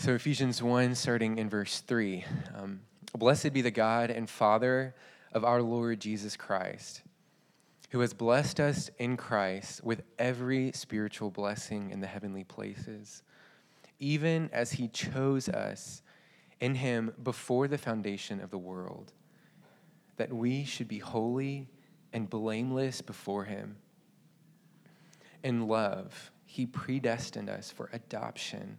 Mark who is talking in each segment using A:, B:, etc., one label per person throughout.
A: So, Ephesians 1, starting in verse 3. Um, Blessed be the God and Father of our Lord Jesus Christ, who has blessed us in Christ with every spiritual blessing in the heavenly places, even as he chose us in him before the foundation of the world, that we should be holy and blameless before him. In love, he predestined us for adoption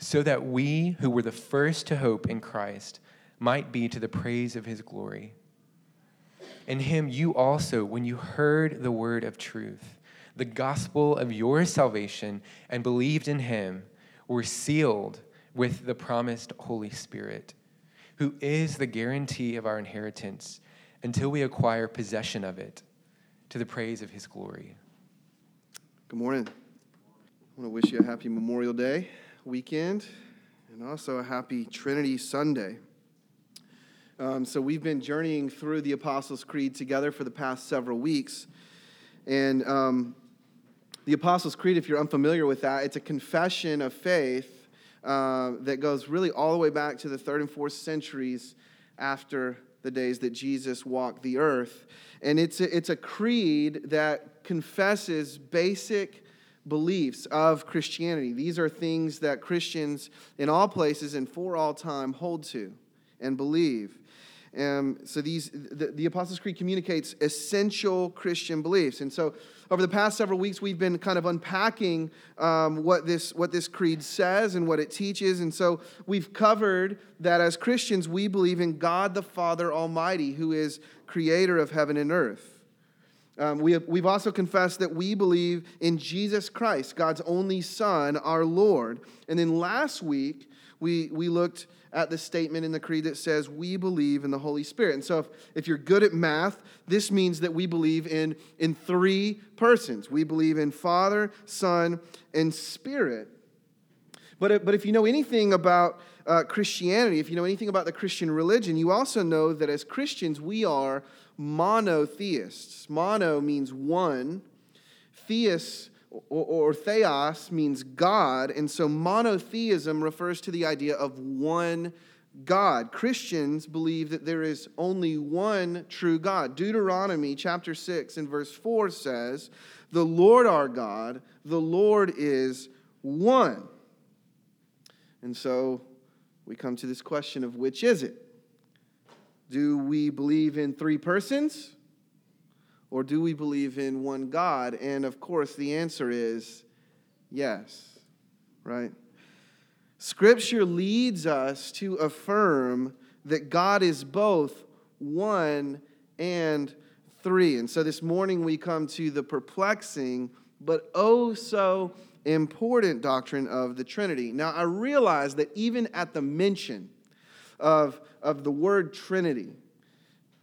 A: so that we who were the first to hope in Christ might be to the praise of his glory. In him you also, when you heard the word of truth, the gospel of your salvation, and believed in him, were sealed with the promised Holy Spirit, who is the guarantee of our inheritance until we acquire possession of it to the praise of his glory.
B: Good morning. I want to wish you a happy Memorial Day weekend and also a happy Trinity Sunday. Um, so, we've been journeying through the Apostles' Creed together for the past several weeks. And um, the Apostles' Creed, if you're unfamiliar with that, it's a confession of faith uh, that goes really all the way back to the third and fourth centuries after the days that Jesus walked the earth. And it's a, it's a creed that confesses basic beliefs of Christianity. These are things that Christians in all places and for all time hold to and believe. Um, so these the, the Apostles' Creed communicates essential Christian beliefs, and so over the past several weeks we've been kind of unpacking um, what this what this creed says and what it teaches, and so we've covered that as Christians we believe in God the Father Almighty, who is Creator of heaven and earth. Um, we have, we've also confessed that we believe in Jesus Christ, God's only Son, our Lord. And then last week, we, we looked at the statement in the creed that says, We believe in the Holy Spirit. And so, if, if you're good at math, this means that we believe in, in three persons we believe in Father, Son, and Spirit. But, but if you know anything about uh, Christianity, if you know anything about the Christian religion, you also know that as Christians, we are monotheists. Mono means one, theist or, theos means God, and so monotheism refers to the idea of one God. Christians believe that there is only one true God. Deuteronomy chapter 6 and verse 4 says, The Lord our God, the Lord is one. And so we come to this question of which is it? Do we believe in three persons? Or do we believe in one God? And of course, the answer is yes, right? Scripture leads us to affirm that God is both one and three. And so this morning we come to the perplexing but oh so important doctrine of the Trinity. Now, I realize that even at the mention of, of the word Trinity,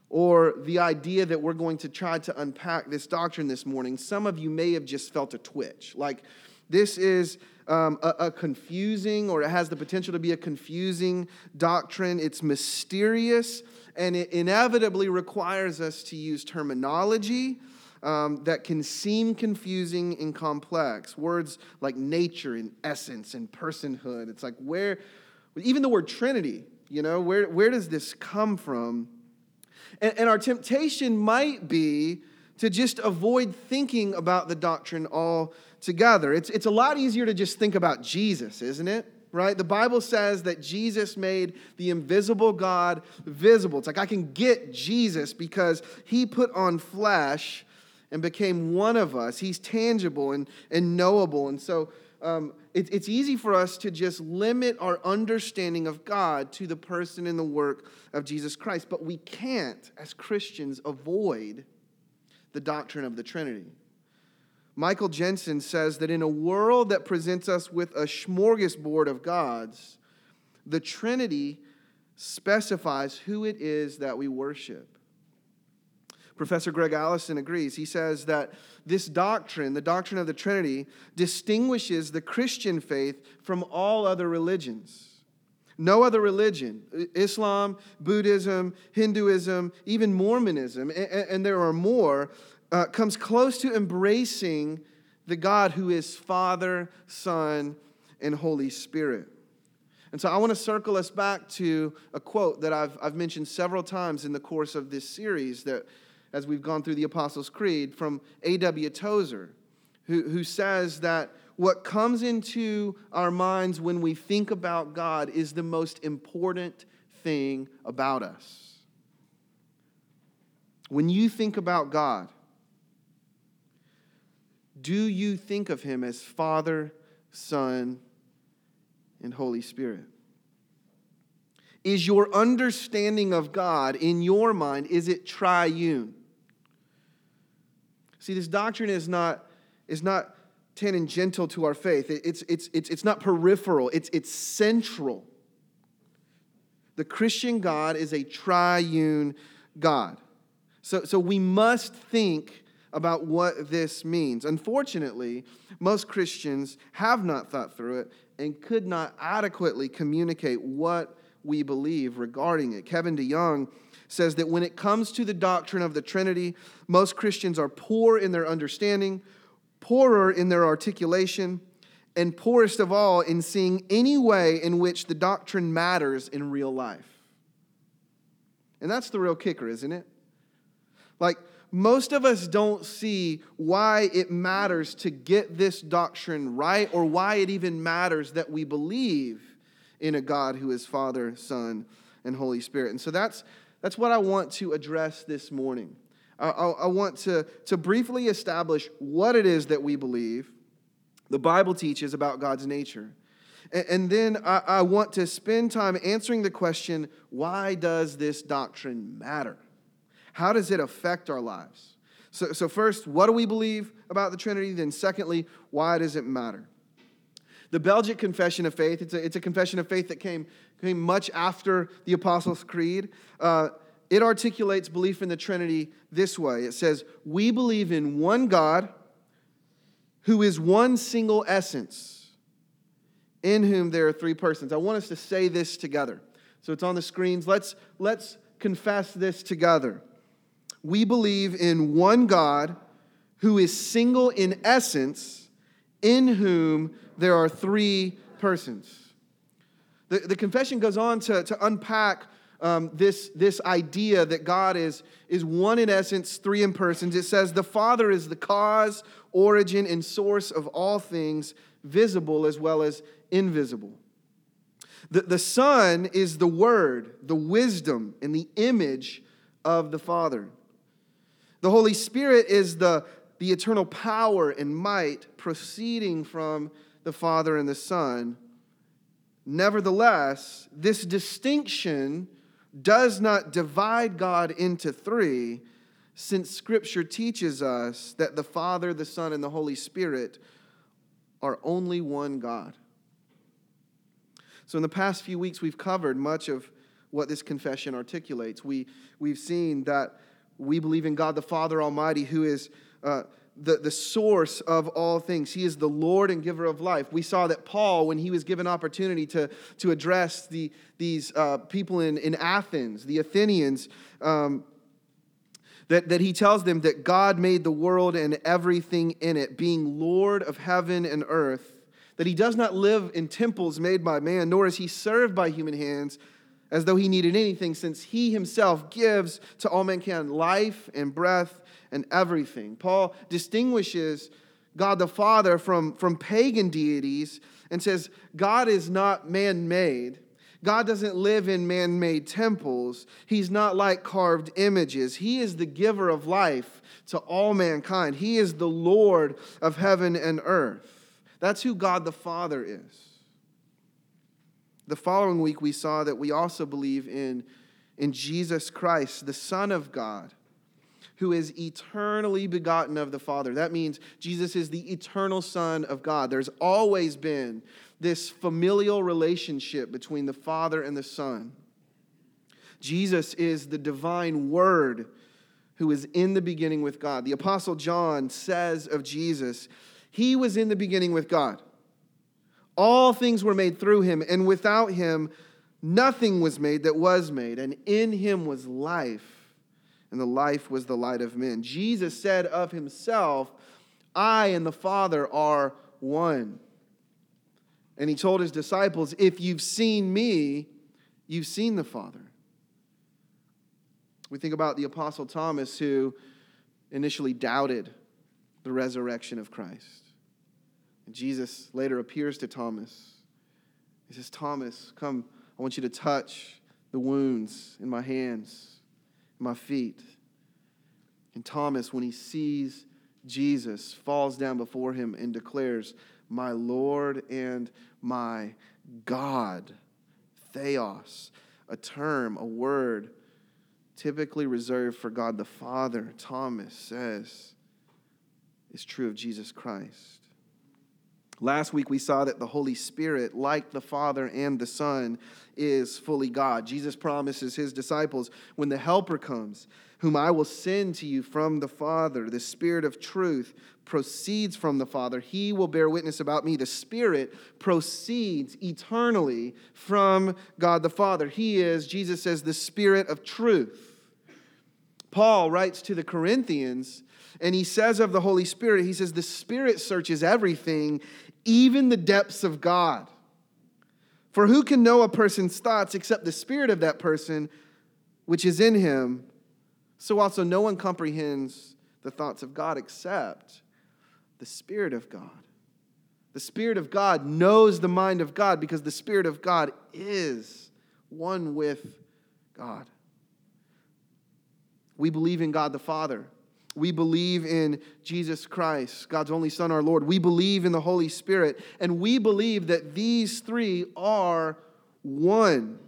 B: or the idea that we're going to try to unpack this doctrine this morning, some of you may have just felt a twitch. Like, this is um, a, a, confusing, or it has the potential to be a confusing doctrine. It's mysterious, and it inevitably requires us to use terminology um, that can seem confusing and complex. Words like nature and essence and personhood. It's like, where, even the word Trinity, you know, where, where does this come from? And, and our temptation might be to just avoid thinking about the doctrine altogether. It's, it's a lot easier to just think about Jesus, isn't it? right? The Bible says that Jesus made the invisible God visible. It's like I can get Jesus because he put on flesh and became one of us. He's tangible and, and knowable. And so um, it, it's easy for us to just limit our understanding of God to the person and the work of Jesus Christ. But we can't, as Christians, avoid the doctrine of the Trinity. Michael Jensen says that in a world that presents us with a smorgasbord of gods, the Trinity specifies who it is that we worship. Professor Gregg Allison agrees. He says that this doctrine, the doctrine of the Trinity, distinguishes the Christian faith from all other religions. No other religion, Islam, Buddhism, Hinduism, even Mormonism, and, there are more, uh, comes close to embracing the God who is Father, Son, and Holy Spirit. And so I want to circle us back to a quote that I've, I've mentioned several times in the course of this series that as we've gone through the Apostles' Creed from A.W. Tozer, who, who says that what comes into our minds when we think about God is the most important thing about us. When you think about God, do you think of him as Father, Son, and Holy Spirit? Is your understanding of God in your mind, is it triune? See, this doctrine is not, is not tangential to our faith. It's, it's, it's, it's not peripheral, it's, it's central. The Christian God is a triune God. So, so we must think about what this means. Unfortunately, most Christians have not thought through it and could not adequately communicate what we believe regarding it. Kevin DeYoung says that when it comes to the doctrine of the Trinity, most Christians are poor in their understanding, poorer in their articulation, and poorest of all in seeing any way in which the doctrine matters in real life. And that's the real kicker, isn't it? Like, most of us don't see why it matters to get this doctrine right or why it even matters that we believe in a God who is Father, Son, and Holy Spirit. And so that's, that's what I want to address this morning. I, I, I want to, to briefly establish what it is that we believe the Bible teaches about God's nature. And, and then I, I want to spend time answering the question why does this doctrine matter? How does it affect our lives? So, so, first, what do we believe about the Trinity? Then, secondly, why does it matter? The Belgic Confession of Faith, it's a, it's a confession of faith that came, came much after the Apostles' Creed. Uh, it articulates belief in the Trinity this way it says, We believe in one God who is one single essence, in whom there are three persons. I want us to say this together. So it's on the screens. Let's, let's confess this together. We believe in one God who is single in essence, in whom there are three persons. The, the confession goes on to, to unpack um, this, this idea that God is, is one in essence, three in persons. It says, The Father is the cause, origin, and source of all things, visible as well as invisible. The, the Son is the Word, the wisdom, and the image of the Father. The Holy Spirit is the, the eternal power and might proceeding from the Father and the Son. Nevertheless, this distinction does not divide God into three, since Scripture teaches us that the Father, the Son, and the Holy Spirit are only one God. So, in the past few weeks, we've covered much of what this confession articulates. We, we've seen that we believe in God the Father Almighty, who is uh, the, the source of all things. He is the Lord and giver of life. We saw that Paul, when he was given opportunity to, to address the, these uh, people in, in Athens, the Athenians, um, that, that he tells them that God made the world and everything in it, being Lord of heaven and earth, that he does not live in temples made by man, nor is he served by human hands as though he needed anything, since he himself gives to all mankind life and breath and everything. Paul distinguishes God the Father from, from pagan deities and says God is not man made. God doesn't live in man made temples. He's not like carved images. He is the giver of life to all mankind. He is the Lord of heaven and earth. That's who God the Father is. The following week, we saw that we also believe in, in Jesus Christ, the Son of God, who is eternally begotten of the Father. That means Jesus is the eternal Son of God. There's always been this familial relationship between the Father and the Son. Jesus is the divine Word who is in the beginning with God. The Apostle John says of Jesus, He was in the beginning with God. All things were made through Him, and without Him, nothing was made that was made. And in Him was life, and the life was the light of men. Jesus said of Himself, I and the Father are one. And he told his disciples, If you've seen me, you've seen the Father. We think about the Apostle Thomas, who initially doubted the resurrection of Christ. And Jesus later appears to Thomas. He says, Thomas, come, I want you to touch the wounds in my hands, my feet. And Thomas, when he sees Jesus, falls down before him and declares, My Lord and my God. Theos, a term, a word typically reserved for God the Father, Thomas says, is true of Jesus Christ. Last week we saw that the Holy Spirit, like the Father and the Son, is fully God. Jesus promises his disciples when the Helper comes, whom I will send to you from the Father, the Spirit of truth proceeds from the Father. He will bear witness about me. The Spirit proceeds eternally from God the Father. He is, Jesus says, the Spirit of truth. Paul writes to the Corinthians, and he says of the Holy Spirit, he says, the Spirit searches everything, even the depths of God. For who can know a person's thoughts except the Spirit of that person which is in him? So also, no one comprehends the thoughts of God except the Spirit of God. The Spirit of God knows the mind of God because the Spirit of God is one with God. We believe in God the Father. We believe in Jesus Christ, God's only Son, our Lord. We believe in the Holy Spirit. And we believe that these three are one.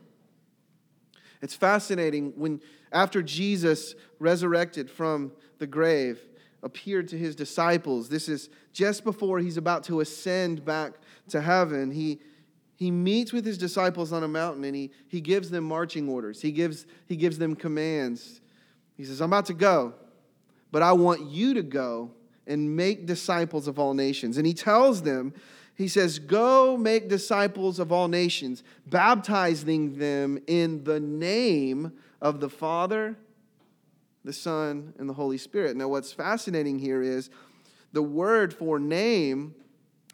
B: It's fascinating when, after Jesus resurrected from the grave, appeared to his disciples. This is just before he's about to ascend back to heaven. He, he meets with his disciples on a mountain and he, he gives them marching orders. He gives, he gives them commands. He says, I'm about to go, but I want you to go and make disciples of all nations. And he tells them, he says, Go make disciples of all nations, baptizing them in the name of the Father the Son, and the Holy Spirit. Now, what's fascinating here is the word for name,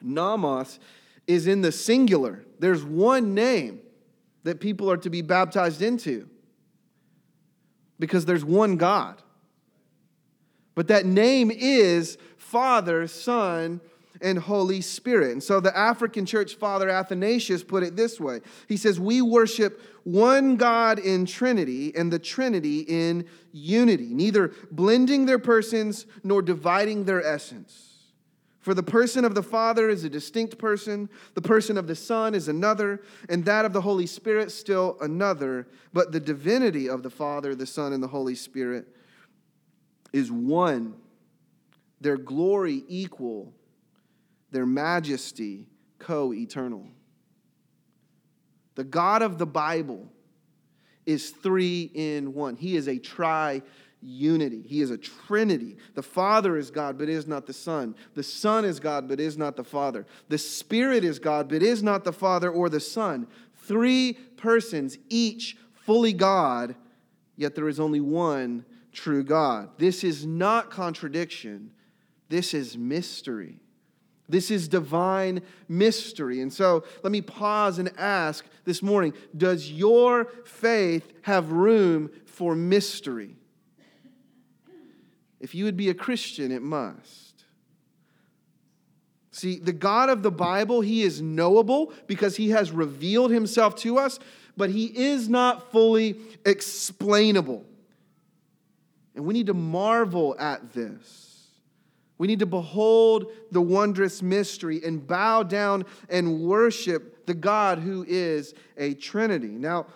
B: nomos, is in the singular. There's one name that people are to be baptized into because there's one God. But that name is Father, Son, and Holy Spirit. And so the African church father Athanasius put it this way He says, We worship one God in Trinity and the Trinity in unity, neither blending their persons nor dividing their essence. For the person of the Father is a distinct person, the person of the Son is another, and that of the Holy Spirit still another. But the divinity of the Father, the Son, and the Holy Spirit is one, their glory equal their majesty co eternal. The God of the Bible is three in one. He is a tri unity. He is a trinity. The Father is God, but is not the Son. The Son is God, but is not the Father. The Spirit is God, but is not the Father or the Son. Three persons, each fully God, yet there is only one true God. This is not contradiction, this is mystery. This is divine mystery. And so let me pause and ask this morning Does your faith have room for mystery? If you would be a Christian, it must. See, the God of the Bible, he is knowable because he has revealed himself to us, but he is not fully explainable. And we need to marvel at this. We need to behold the wondrous mystery and bow down and worship the God who is a Trinity. Now,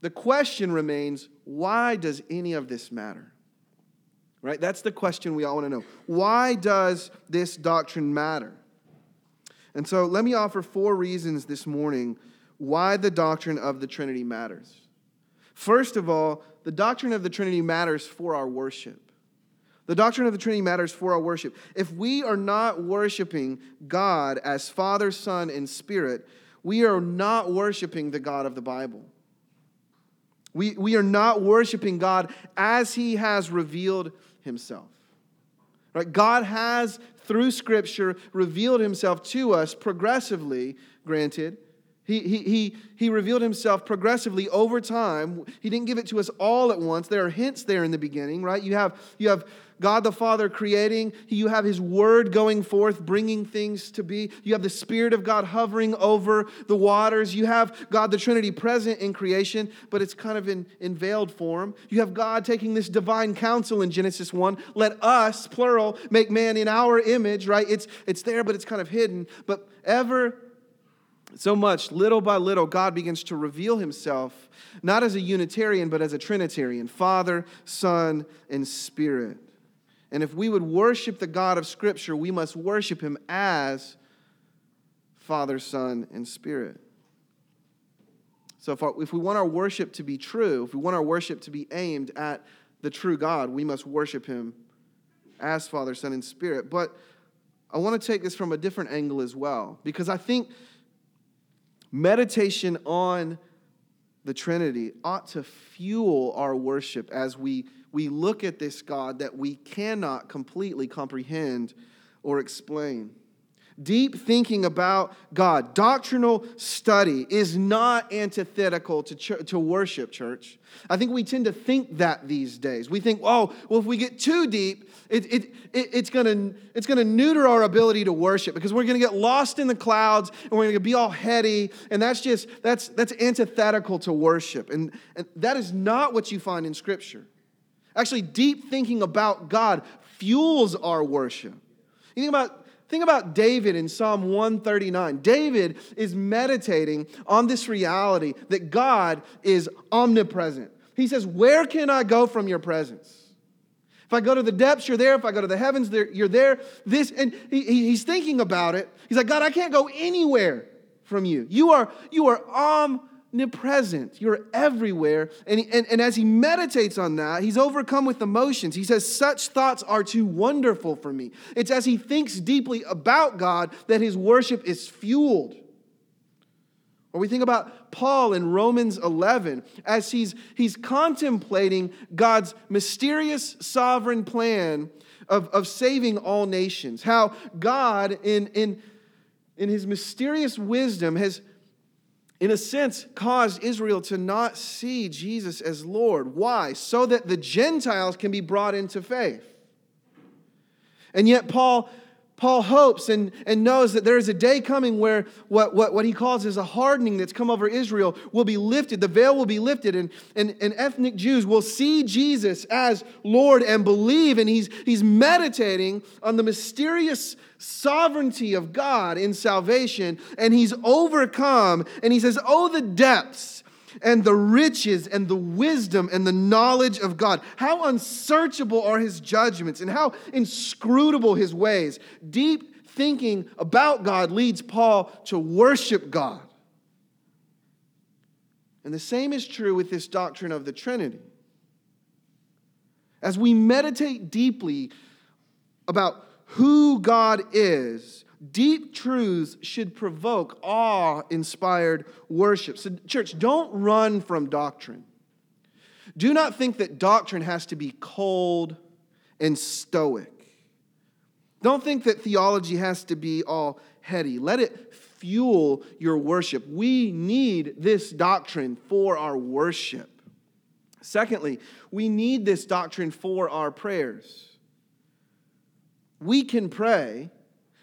B: the question remains why does any of this matter? Right? That's the question we all want to know. Why does this doctrine matter? And so let me offer four reasons this morning why the doctrine of the Trinity matters. First of all, the doctrine of the Trinity matters for our worship. The doctrine of the Trinity matters for our worship. If we are not worshiping God as Father, Son, and Spirit, we are not worshiping the God of the Bible. We, we are not worshiping God as He has revealed himself. Right? God has, through Scripture, revealed himself to us progressively, granted. He, he, he, he revealed himself progressively over time. He didn't give it to us all at once. There are hints there in the beginning, right? You have, you have God the Father creating. You have His Word going forth, bringing things to be. You have the Spirit of God hovering over the waters. You have God the Trinity present in creation, but it's kind of in, in veiled form. You have God taking this divine counsel in Genesis 1. Let us, plural, make man in our image, right? It's, it's there, but it's kind of hidden. But ever so much, little by little, God begins to reveal himself, not as a Unitarian, but as a Trinitarian Father, Son, and Spirit. And if we would worship the God of Scripture, we must worship him as Father, Son, and Spirit. So if, our, if we want our worship to be true, if we want our worship to be aimed at the true God, we must worship him as Father, Son, and Spirit. But I want to take this from a different angle as well, because I think meditation on the Trinity ought to fuel our worship as we we look at this God that we cannot completely comprehend or explain. Deep thinking about God, doctrinal study is not antithetical to, ch- to worship, church. I think we tend to think that these days. We think, oh, well, if we get too deep, it, it, it, it's going to it's gonna neuter our ability to worship because we're going to get lost in the clouds and we're going to be all heady. And that's just, that's, that's antithetical to worship. And, and that is not what you find in Scripture. Actually, deep thinking about God fuels our worship. You think about Think about David in Psalm 139. David is meditating on this reality that God is omnipresent. He says, Where can I go from your presence? If I go to the depths, you're there. If I go to the heavens, you're there. This, and he, he's thinking about it. He's like, God, I can't go anywhere from you. You are, you are omnipresent omnipresent. You're everywhere. And, and, and as he meditates on that, he's overcome with emotions. He says, Such thoughts are too wonderful for me. It's as he thinks deeply about God that his worship is fueled. Or we think about Paul in Romans 11 as he's, he's contemplating God's mysterious sovereign plan of, of saving all nations. How God, in, in, in his mysterious wisdom, has in a sense, caused Israel to not see Jesus as Lord. Why? So that the Gentiles can be brought into faith. And yet, Paul Paul hopes and, and knows that there is a day coming where what, what, what he calls as a hardening that's come over Israel will be lifted. The veil will be lifted, and, and, and ethnic Jews will see Jesus as Lord and believe. And he's, he's meditating on the mysterious sovereignty of God in salvation, and he's overcome. And he says, Oh, the depths and the riches and the wisdom and the knowledge of God. How unsearchable are his judgments and how inscrutable his ways. Deep thinking about God leads Paul to worship God. And the same is true with this doctrine of the Trinity. As we meditate deeply about who God is, Deep truths should provoke awe inspired worship. So, church, don't run from doctrine. Do not think that doctrine has to be cold and stoic. Don't think that theology has to be all heady. Let it fuel your worship. We need this doctrine for our worship. Secondly, we need this doctrine for our prayers. We can pray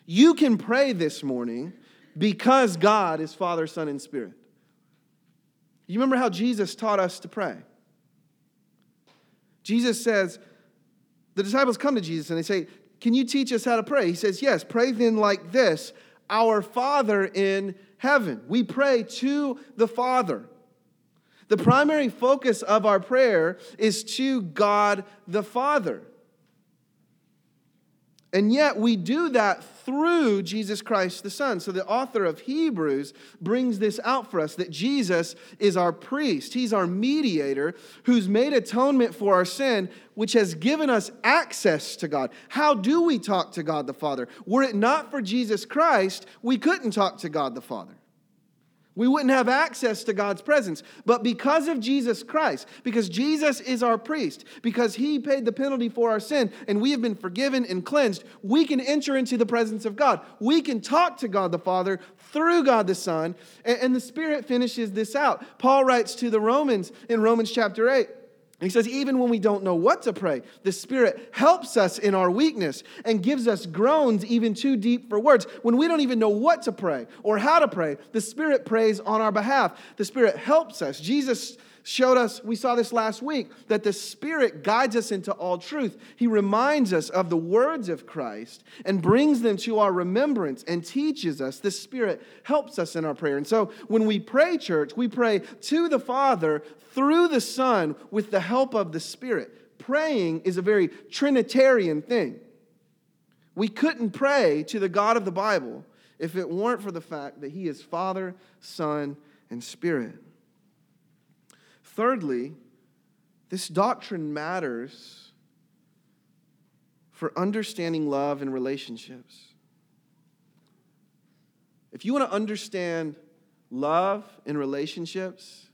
B: You can pray this morning because God is Father, Son, and Spirit. You remember how Jesus taught us to pray? Jesus says, the disciples come to Jesus and they say, Can you teach us how to pray? He says, Yes, pray then like this Our Father in heaven. We pray to the Father. The primary focus of our prayer is to God the Father. And yet we do that through Jesus Christ the Son. So the author of Hebrews brings this out for us that Jesus is our priest, he's our mediator who's made atonement for our sin, which has given us access to God. How do we talk to God the Father? Were it not for Jesus Christ, we couldn't talk to God the Father. We wouldn't have access to God's presence. But because of Jesus Christ, because Jesus is our priest, because he paid the penalty for our sin, and we have been forgiven and cleansed, we can enter into the presence of God. We can talk to God the Father through God the Son, and the Spirit finishes this out. Paul writes to the Romans in Romans chapter 8. He says, even when we don't know what to pray, the Spirit helps us in our weakness and gives us groans even too deep for words. When we don't even know what to pray or how to pray, the Spirit prays on our behalf. The Spirit helps us. Jesus showed us, we saw this last week, that the Spirit guides us into all truth. He reminds us of the words of Christ and brings them to our remembrance and teaches us. The Spirit helps us in our prayer. And so when we pray, church, we pray to the Father through the Son with the help of the Spirit. Praying is a very Trinitarian thing. We couldn't pray to the God of the Bible if it weren't for the fact that He is Father, Son, and Spirit. Thirdly, this doctrine matters for understanding love and relationships. If you want to understand love and relationships,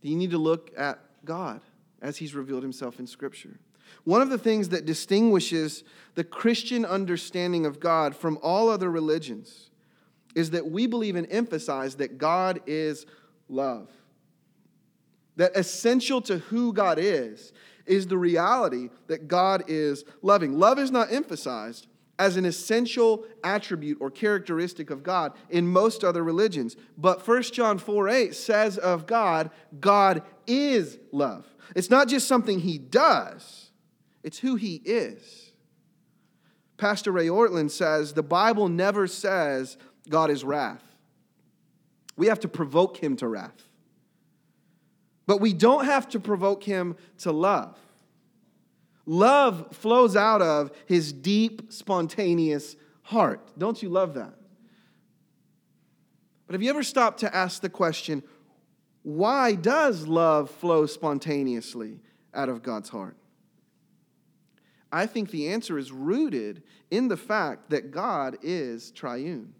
B: you need to look at God as He's revealed Himself in Scripture. One of the things that distinguishes the Christian understanding of God from all other religions is that we believe and emphasize that God is love. That essential to who God is is the reality that God is loving. Love is not emphasized as an essential attribute or characteristic of God in most other religions. But 1 John 4 8 says of God, God is love. It's not just something he does, it's who he is. Pastor Ray Ortlund says the Bible never says God is wrath. We have to provoke him to wrath. But we don't have to provoke him to love. Love flows out of his deep, spontaneous heart. Don't you love that? But have you ever stopped to ask the question, why does love flow spontaneously out of God's heart? I think the answer is rooted in the fact that God is triune.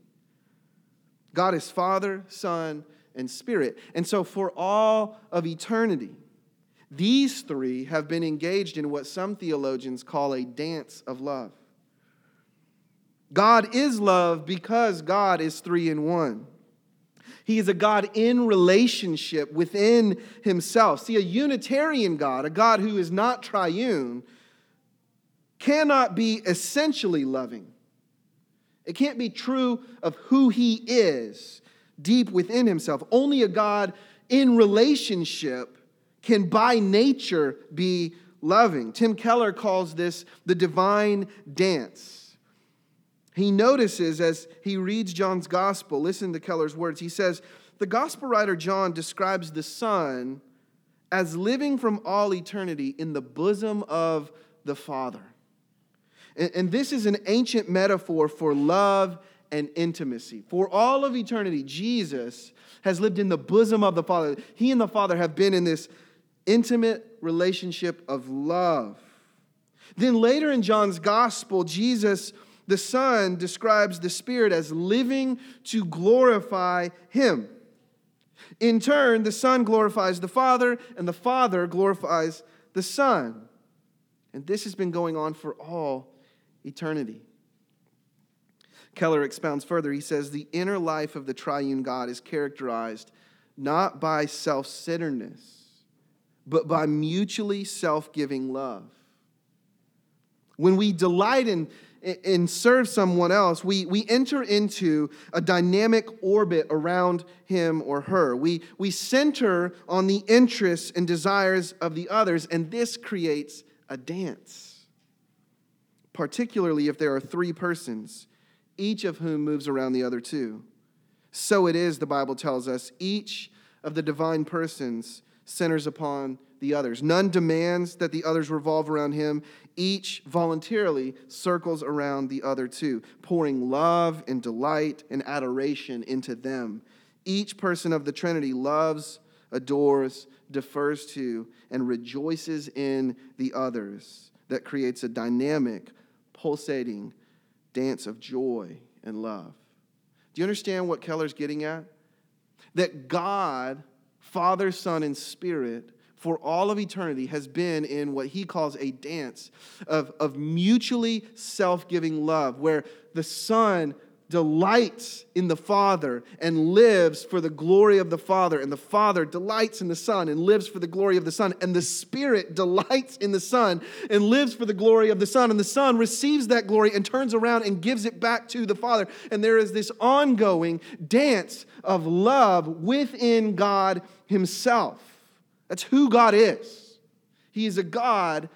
B: God is Father, Son, and Spirit. And so, for all of eternity, these three have been engaged in what some theologians call a dance of love. God is love because God is three in one. He is a God in relationship within himself. See, a Unitarian God, a God who is not triune, cannot be essentially loving. It can't be true of who he is deep within himself. Only a God in relationship can by nature be loving. Tim Keller calls this the divine dance. He notices as he reads John's gospel, listen to Keller's words. He says, The gospel writer John describes the Son as living from all eternity in the bosom of the Father. And, this is an ancient metaphor for love and intimacy. For all of eternity, Jesus has lived in the bosom of the Father. He and the Father have been in this intimate relationship of love. Then later in John's gospel, Jesus, the Son, describes the Spirit as living to glorify Him. In turn, the Son glorifies the Father, and the Father glorifies the Son. And this has been going on for all eternity. Keller expounds further. He says the inner life of the triune God is characterized not by self centeredness, but by mutually self giving love. When we delight in, and serve someone else, we, we enter into a dynamic orbit around him or her. We, we center on the interests and desires of the others, and this creates a dance. Particularly if there are three persons, each of whom moves around the other two. So it is, the Bible tells us, each of the divine persons centers upon the others. None demands that the others revolve around him. Each voluntarily circles around the other two, pouring love and delight and adoration into them. Each person of the Trinity loves, adores, defers to, and rejoices in the others. That creates a dynamic, pulsating dance of joy and love. Do you understand what Keller's getting at? That God, Father, Son, and Spirit for all of eternity has been in what he calls a dance of, of mutually self giving love, where the Son delights in the Father and lives for the glory of the Father, and the Father delights in the Son and lives for the glory of the Son, and the Spirit delights in the Son and lives for the glory of the Son, and the Son receives that glory and turns around and gives it back to the Father. And there is this ongoing dance of love within God Himself. That's who God is. He is a God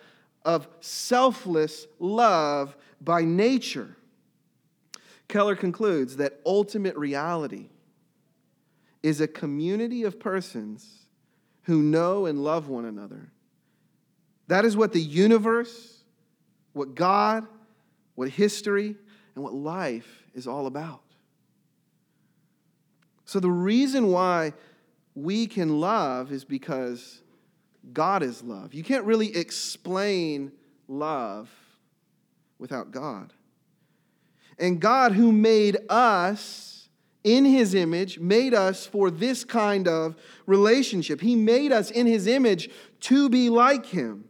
B: of selfless love by nature. Keller concludes that ultimate reality is a community of persons who know and love one another. That is what the universe, what God, what history, and what life is all about. So, the reason why we can love is because God is love. You can't really explain love without God. And God, who made us in his image, made us for this kind of relationship. He made us in his image to be like him.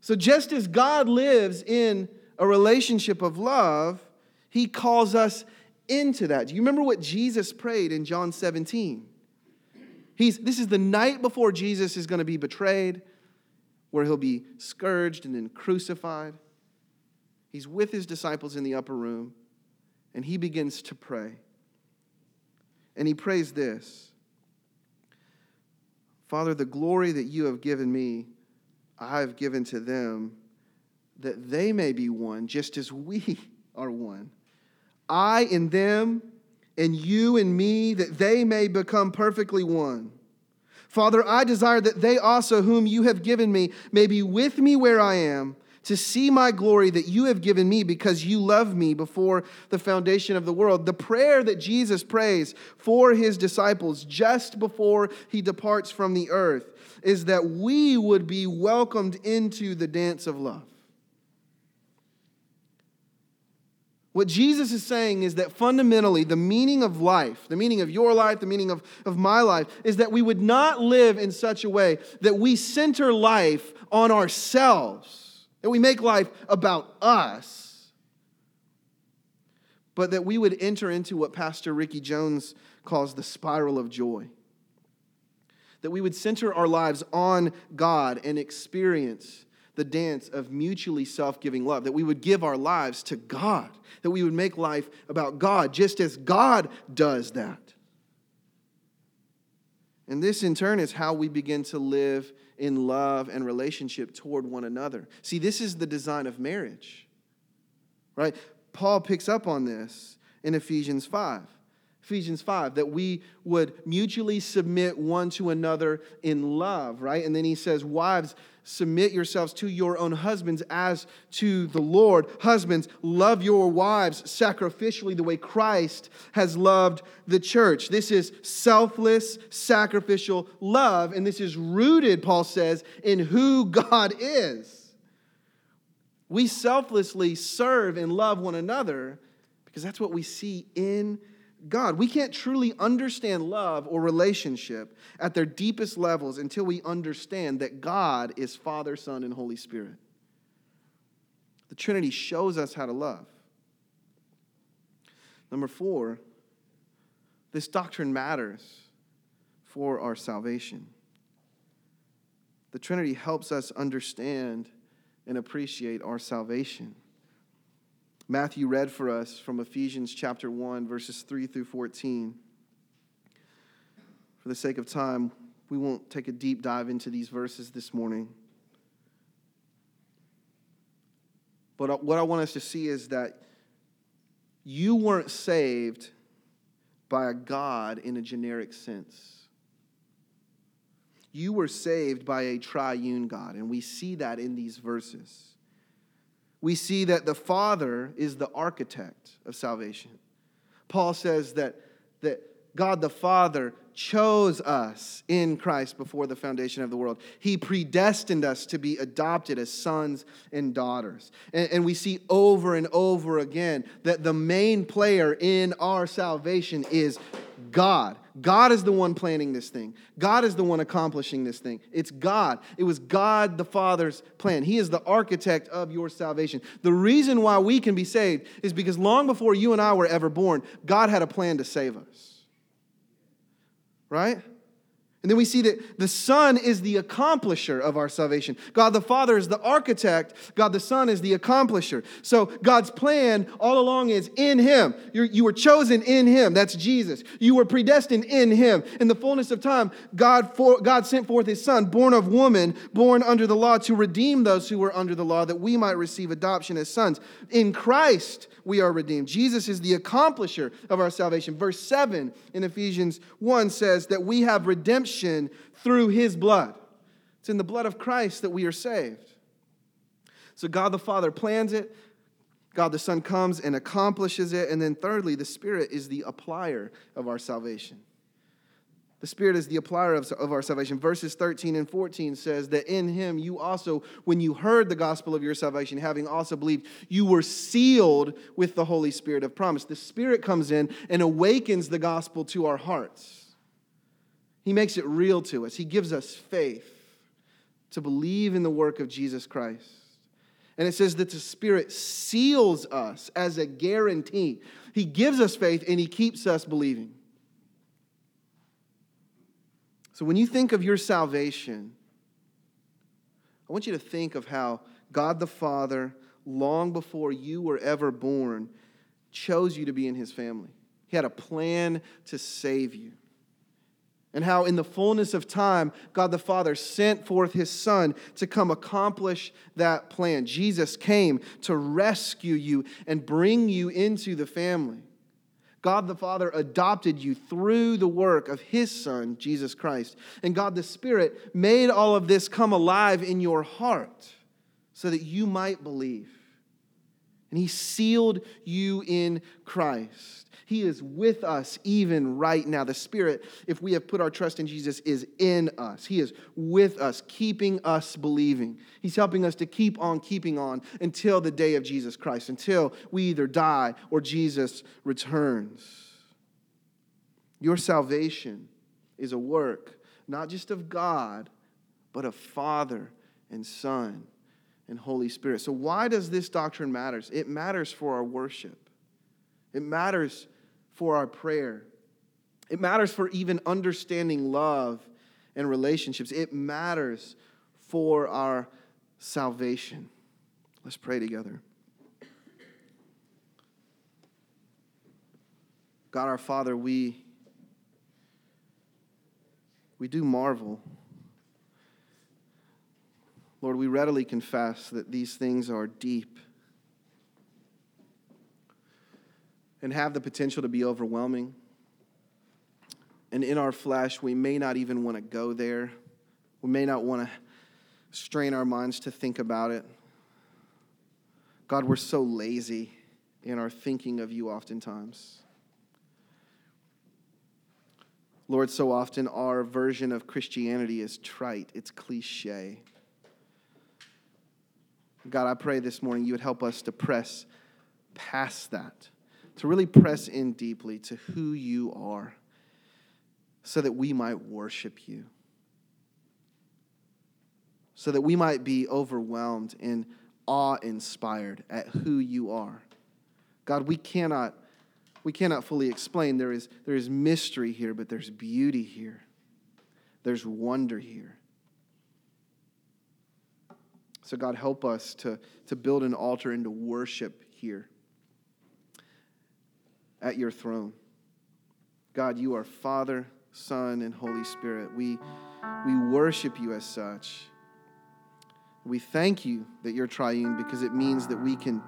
B: So, just as God lives in a relationship of love, he calls us into that. Do you remember what Jesus prayed in John 17? He's, this is the night before Jesus is going to be betrayed, where he'll be scourged and then crucified. He's with his disciples in the upper room, and he begins to pray. And he prays this Father, the glory that you have given me, I have given to them, that they may be one, just as we are one. I in them and you and me, that they may become perfectly one. Father, I desire that they also, whom you have given me, may be with me where I am, to see my glory that you have given me because you love me before the foundation of the world. The prayer that Jesus prays for his disciples just before he departs from the earth is that we would be welcomed into the dance of love. What Jesus is saying is that fundamentally, the meaning of life, the meaning of your life, the meaning of, of my life, is that we would not live in such a way that we center life on ourselves, that we make life about us, but that we would enter into what Pastor Ricky Jones calls the spiral of joy. That we would center our lives on God and experience the dance of mutually self giving love, that we would give our lives to God, that we would make life about God, just as God does that. And this, in turn, is how we begin to live in love and relationship toward one another. See, this is the design of marriage, right? Paul picks up on this in Ephesians 5. Ephesians 5, that we would mutually submit one to another in love, right? And then he says, Wives, submit yourselves to your own husbands as to the Lord. Husbands, love your wives sacrificially the way Christ has loved the church. This is selfless, sacrificial love, and this is rooted, Paul says, in who God is. We selflessly serve and love one another because that's what we see in God. We can't truly understand love or relationship at their deepest levels until we understand that God is Father, Son, and Holy Spirit. The Trinity shows us how to love. Number four, this doctrine matters for our salvation. The Trinity helps us understand and appreciate our salvation. Matthew read for us from Ephesians chapter 1, verses 3 through 14. For the sake of time, we won't take a deep dive into these verses this morning. But uh, what I want us to see is that you weren't saved by a God in a generic sense. You were saved by a triune God, and we see that in these verses we see that the Father is the architect of salvation. Paul says that, that God the Father chose us in Christ before the foundation of the world. He predestined us to be adopted as sons and daughters. And, and, we see over and over again that the main player in our salvation is God. God is the one planning this thing. God is the one accomplishing this thing. It's God. It was God the Father's plan. He is the architect of your salvation. The reason why we can be saved is because long before you and I were ever born, God had a plan to save us. Right? And then we see that the Son is the accomplisher of our salvation. God the Father is the architect. God the Son is the accomplisher. So God's plan all along is in Him. You're, you were chosen in Him. That's Jesus. You were predestined in Him. In the fullness of time, God, for, God sent forth His Son, born of woman, born under the law, to redeem those who were under the law, that we might receive adoption as sons. In Christ, we are redeemed. Jesus is the accomplisher of our salvation. Verse 7 in Ephesians 1 says that we have redemption through his blood. It's in the blood of Christ that we are saved. So God the Father plans it, God the Son comes and accomplishes it, and then thirdly, the Spirit is the applier of our salvation. The Spirit is the applier of, of our salvation. Verses 13 and 14 says that in Him you also, when you heard the gospel of your salvation, having also believed, you were sealed with the Holy Spirit of promise. The Spirit comes in and awakens the gospel to our hearts. He makes it real to us, He gives us faith to believe in the work of Jesus Christ. And it says that the Spirit seals us as a guarantee. He gives us faith and He keeps us believing. So when you think of your salvation, I want you to think of how God the Father, long before you were ever born, chose you to be in his family. He had a plan to save you. And how, in the fullness of time, God the Father sent forth his Son to come accomplish that plan. Jesus came to rescue you and bring you into the family. God the Father adopted you through the work of His Son, Jesus Christ. And God the Spirit made all of this come alive in your heart so that you might believe. And He sealed you in Christ. He is with us even right now. The Spirit, if we have put our trust in Jesus, is in us. He is with us, keeping us believing. He's helping us to keep on keeping on until the day of Jesus Christ, until we either die or Jesus returns. Your salvation is a work not just of God, but of Father and Son and Holy Spirit. So, why does this doctrine matter? It matters for our worship. It matters for our prayer. It matters for even understanding love and relationships. It matters for our salvation. Let's pray together. God our Father, we we do marvel. Lord, we readily confess that these things are deep and have the potential to be overwhelming. And in our flesh, we may not even want to go there. We may not want to strain our minds to think about it. God, we're so lazy in our thinking of you oftentimes. Lord, so often our version of Christianity is trite, it's cliche. God, I pray this morning you would help us to press past that to really press in deeply to who you are so that we might worship you, so that we might be overwhelmed and awe inspired at who you are. God, we cannot. We cannot fully explain. There is, there is mystery here, but there's beauty here. There's wonder here. So, God, help us to, to build an altar and to worship here at your throne. God, you are Father, Son, and Holy Spirit. We, we worship you as such. We thank you that you're triune because it means that we can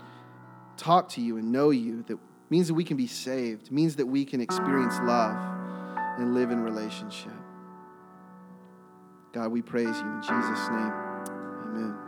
B: talk to you and know you, that means that we can be saved, means that we can experience love and live in relationship. God, we praise you in Jesus' name. Amen.